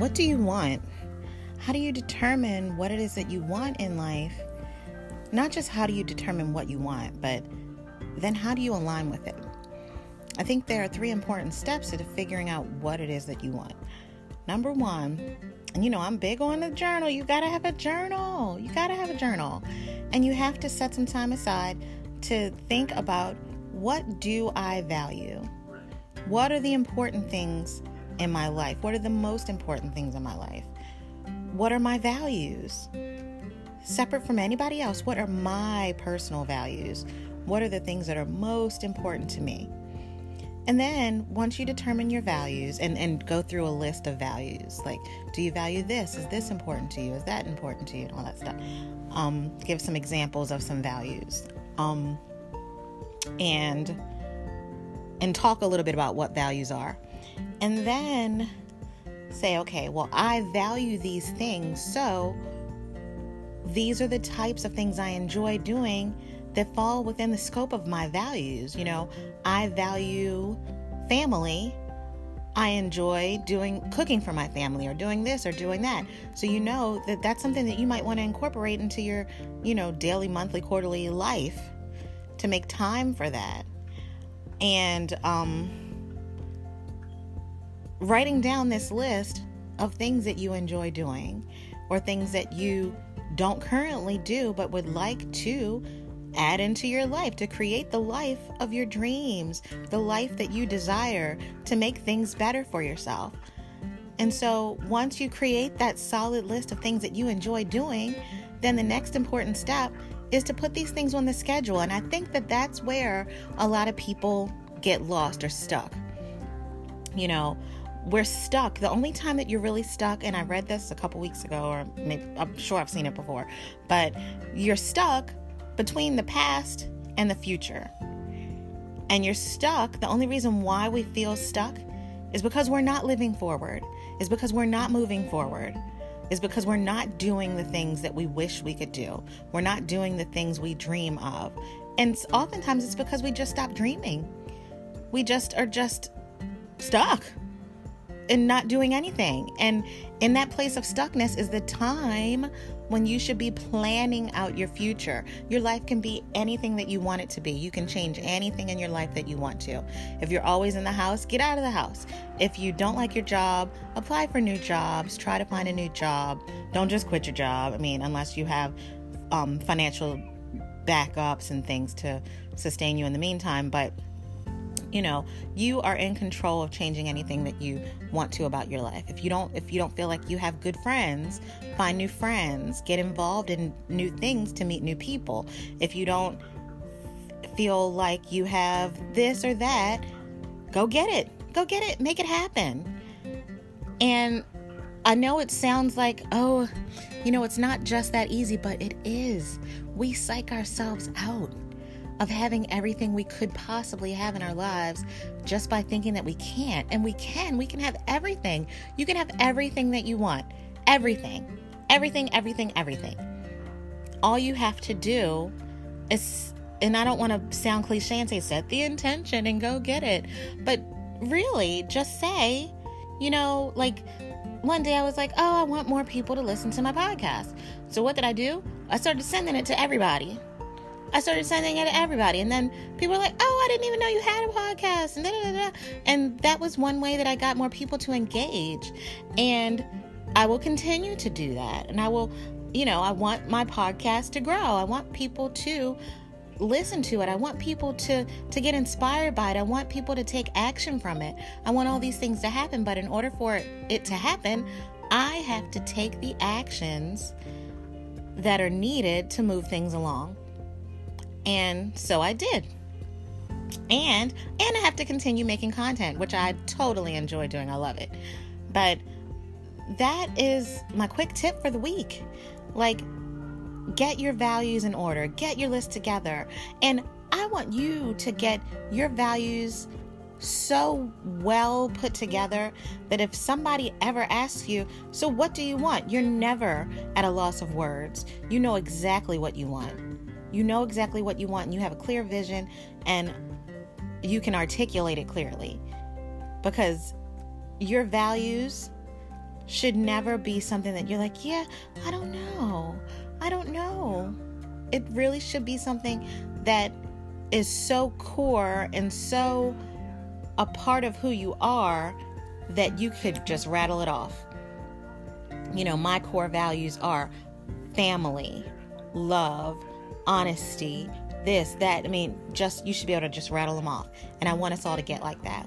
what do you want? How do you determine what it is that you want in life? Not just how do you determine what you want, but then how do you align with it? I think there are three important steps to figuring out what it is that you want. Number one, and you know, I'm big on the journal. You got to have a journal. You got to have a journal. And you have to set some time aside to think about what do I value? What are the important things in my life? What are the most important things in my life? What are my values? Separate from anybody else, what are my personal values? What are the things that are most important to me? And then once you determine your values and, and go through a list of values, like do you value this? Is this important to you? Is that important to you? And all that stuff. Um, give some examples of some values. Um, and and talk a little bit about what values are. And then say, okay, well, I value these things, so these are the types of things I enjoy doing that fall within the scope of my values. You know, I value family. I enjoy doing cooking for my family or doing this or doing that. So you know that that's something that you might want to incorporate into your, you know, daily, monthly, quarterly life to make time for that. And um writing down this list of things that you enjoy doing or things that you don't currently do but would like to add into your life to create the life of your dreams, the life that you desire to make things better for yourself. And so, once you create that solid list of things that you enjoy doing, then the next important step is to put these things on the schedule. And I think that that's where a lot of people get lost or stuck. You know, we're stuck. The only time that you're really stuck, and I read this a couple weeks ago, or maybe, I'm sure I've seen it before, but you're stuck between the past and the future. And you're stuck. The only reason why we feel stuck is because we're not living forward, is because we're not moving forward, is because we're not doing the things that we wish we could do. We're not doing the things we dream of. And oftentimes it's because we just stop dreaming. We just are just stuck and not doing anything. And in that place of stuckness is the time when you should be planning out your future. Your life can be anything that you want it to be. You can change anything in your life that you want to. If you're always in the house, get out of the house. If you don't like your job, apply for new jobs, try to find a new job. Don't just quit your job. I mean, unless you have um, financial backups and things to sustain you in the meantime, but you know you are in control of changing anything that you want to about your life. If you don't if you don't feel like you have good friends find new friends get involved in new things to meet new people. If you don't feel like you have this or that go get it. Go get it. Make it happen. And I know it sounds like, oh, you know, it's not just that easy, but it is. We psych ourselves out of having everything we could possibly have in our lives just by thinking that we can't. And we can. We can have everything. You can have everything that you want. Everything. Everything, everything, everything. All you have to do is, and I don't want to sound cliche and say set the intention and go get it, but really just say, you know, like one day I was like, oh, I want more people to listen to my podcast. So what did I do? I started sending it to everybody. I started sending it to everybody. And then people were like, oh, I didn't even know you had a podcast. And, da, da, da. and that was one way that I got more people to engage. And I will continue to do that. And I will, you know, I want my podcast to grow. I want people to listen to it. I want people to to get inspired by it. I want people to take action from it. I want all these things to happen, but in order for it to happen, I have to take the actions that are needed to move things along. And so I did. And and I have to continue making content, which I totally enjoy doing. I love it. But that is my quick tip for the week. Like get your values in order, get your list together. And I want you to get your values so well put together that if somebody ever asks you, So, what do you want? You're never at a loss of words. You know exactly what you want. You know exactly what you want and you have a clear vision and you can articulate it clearly because your values should never be something that you're like, yeah, I don't know. I don't know. It really should be something that is so core and so a part of who you are that you could just rattle it off. You know, my core values are family, love, honesty, this, that. I mean, just you should be able to just rattle them off. And I want us all to get like that.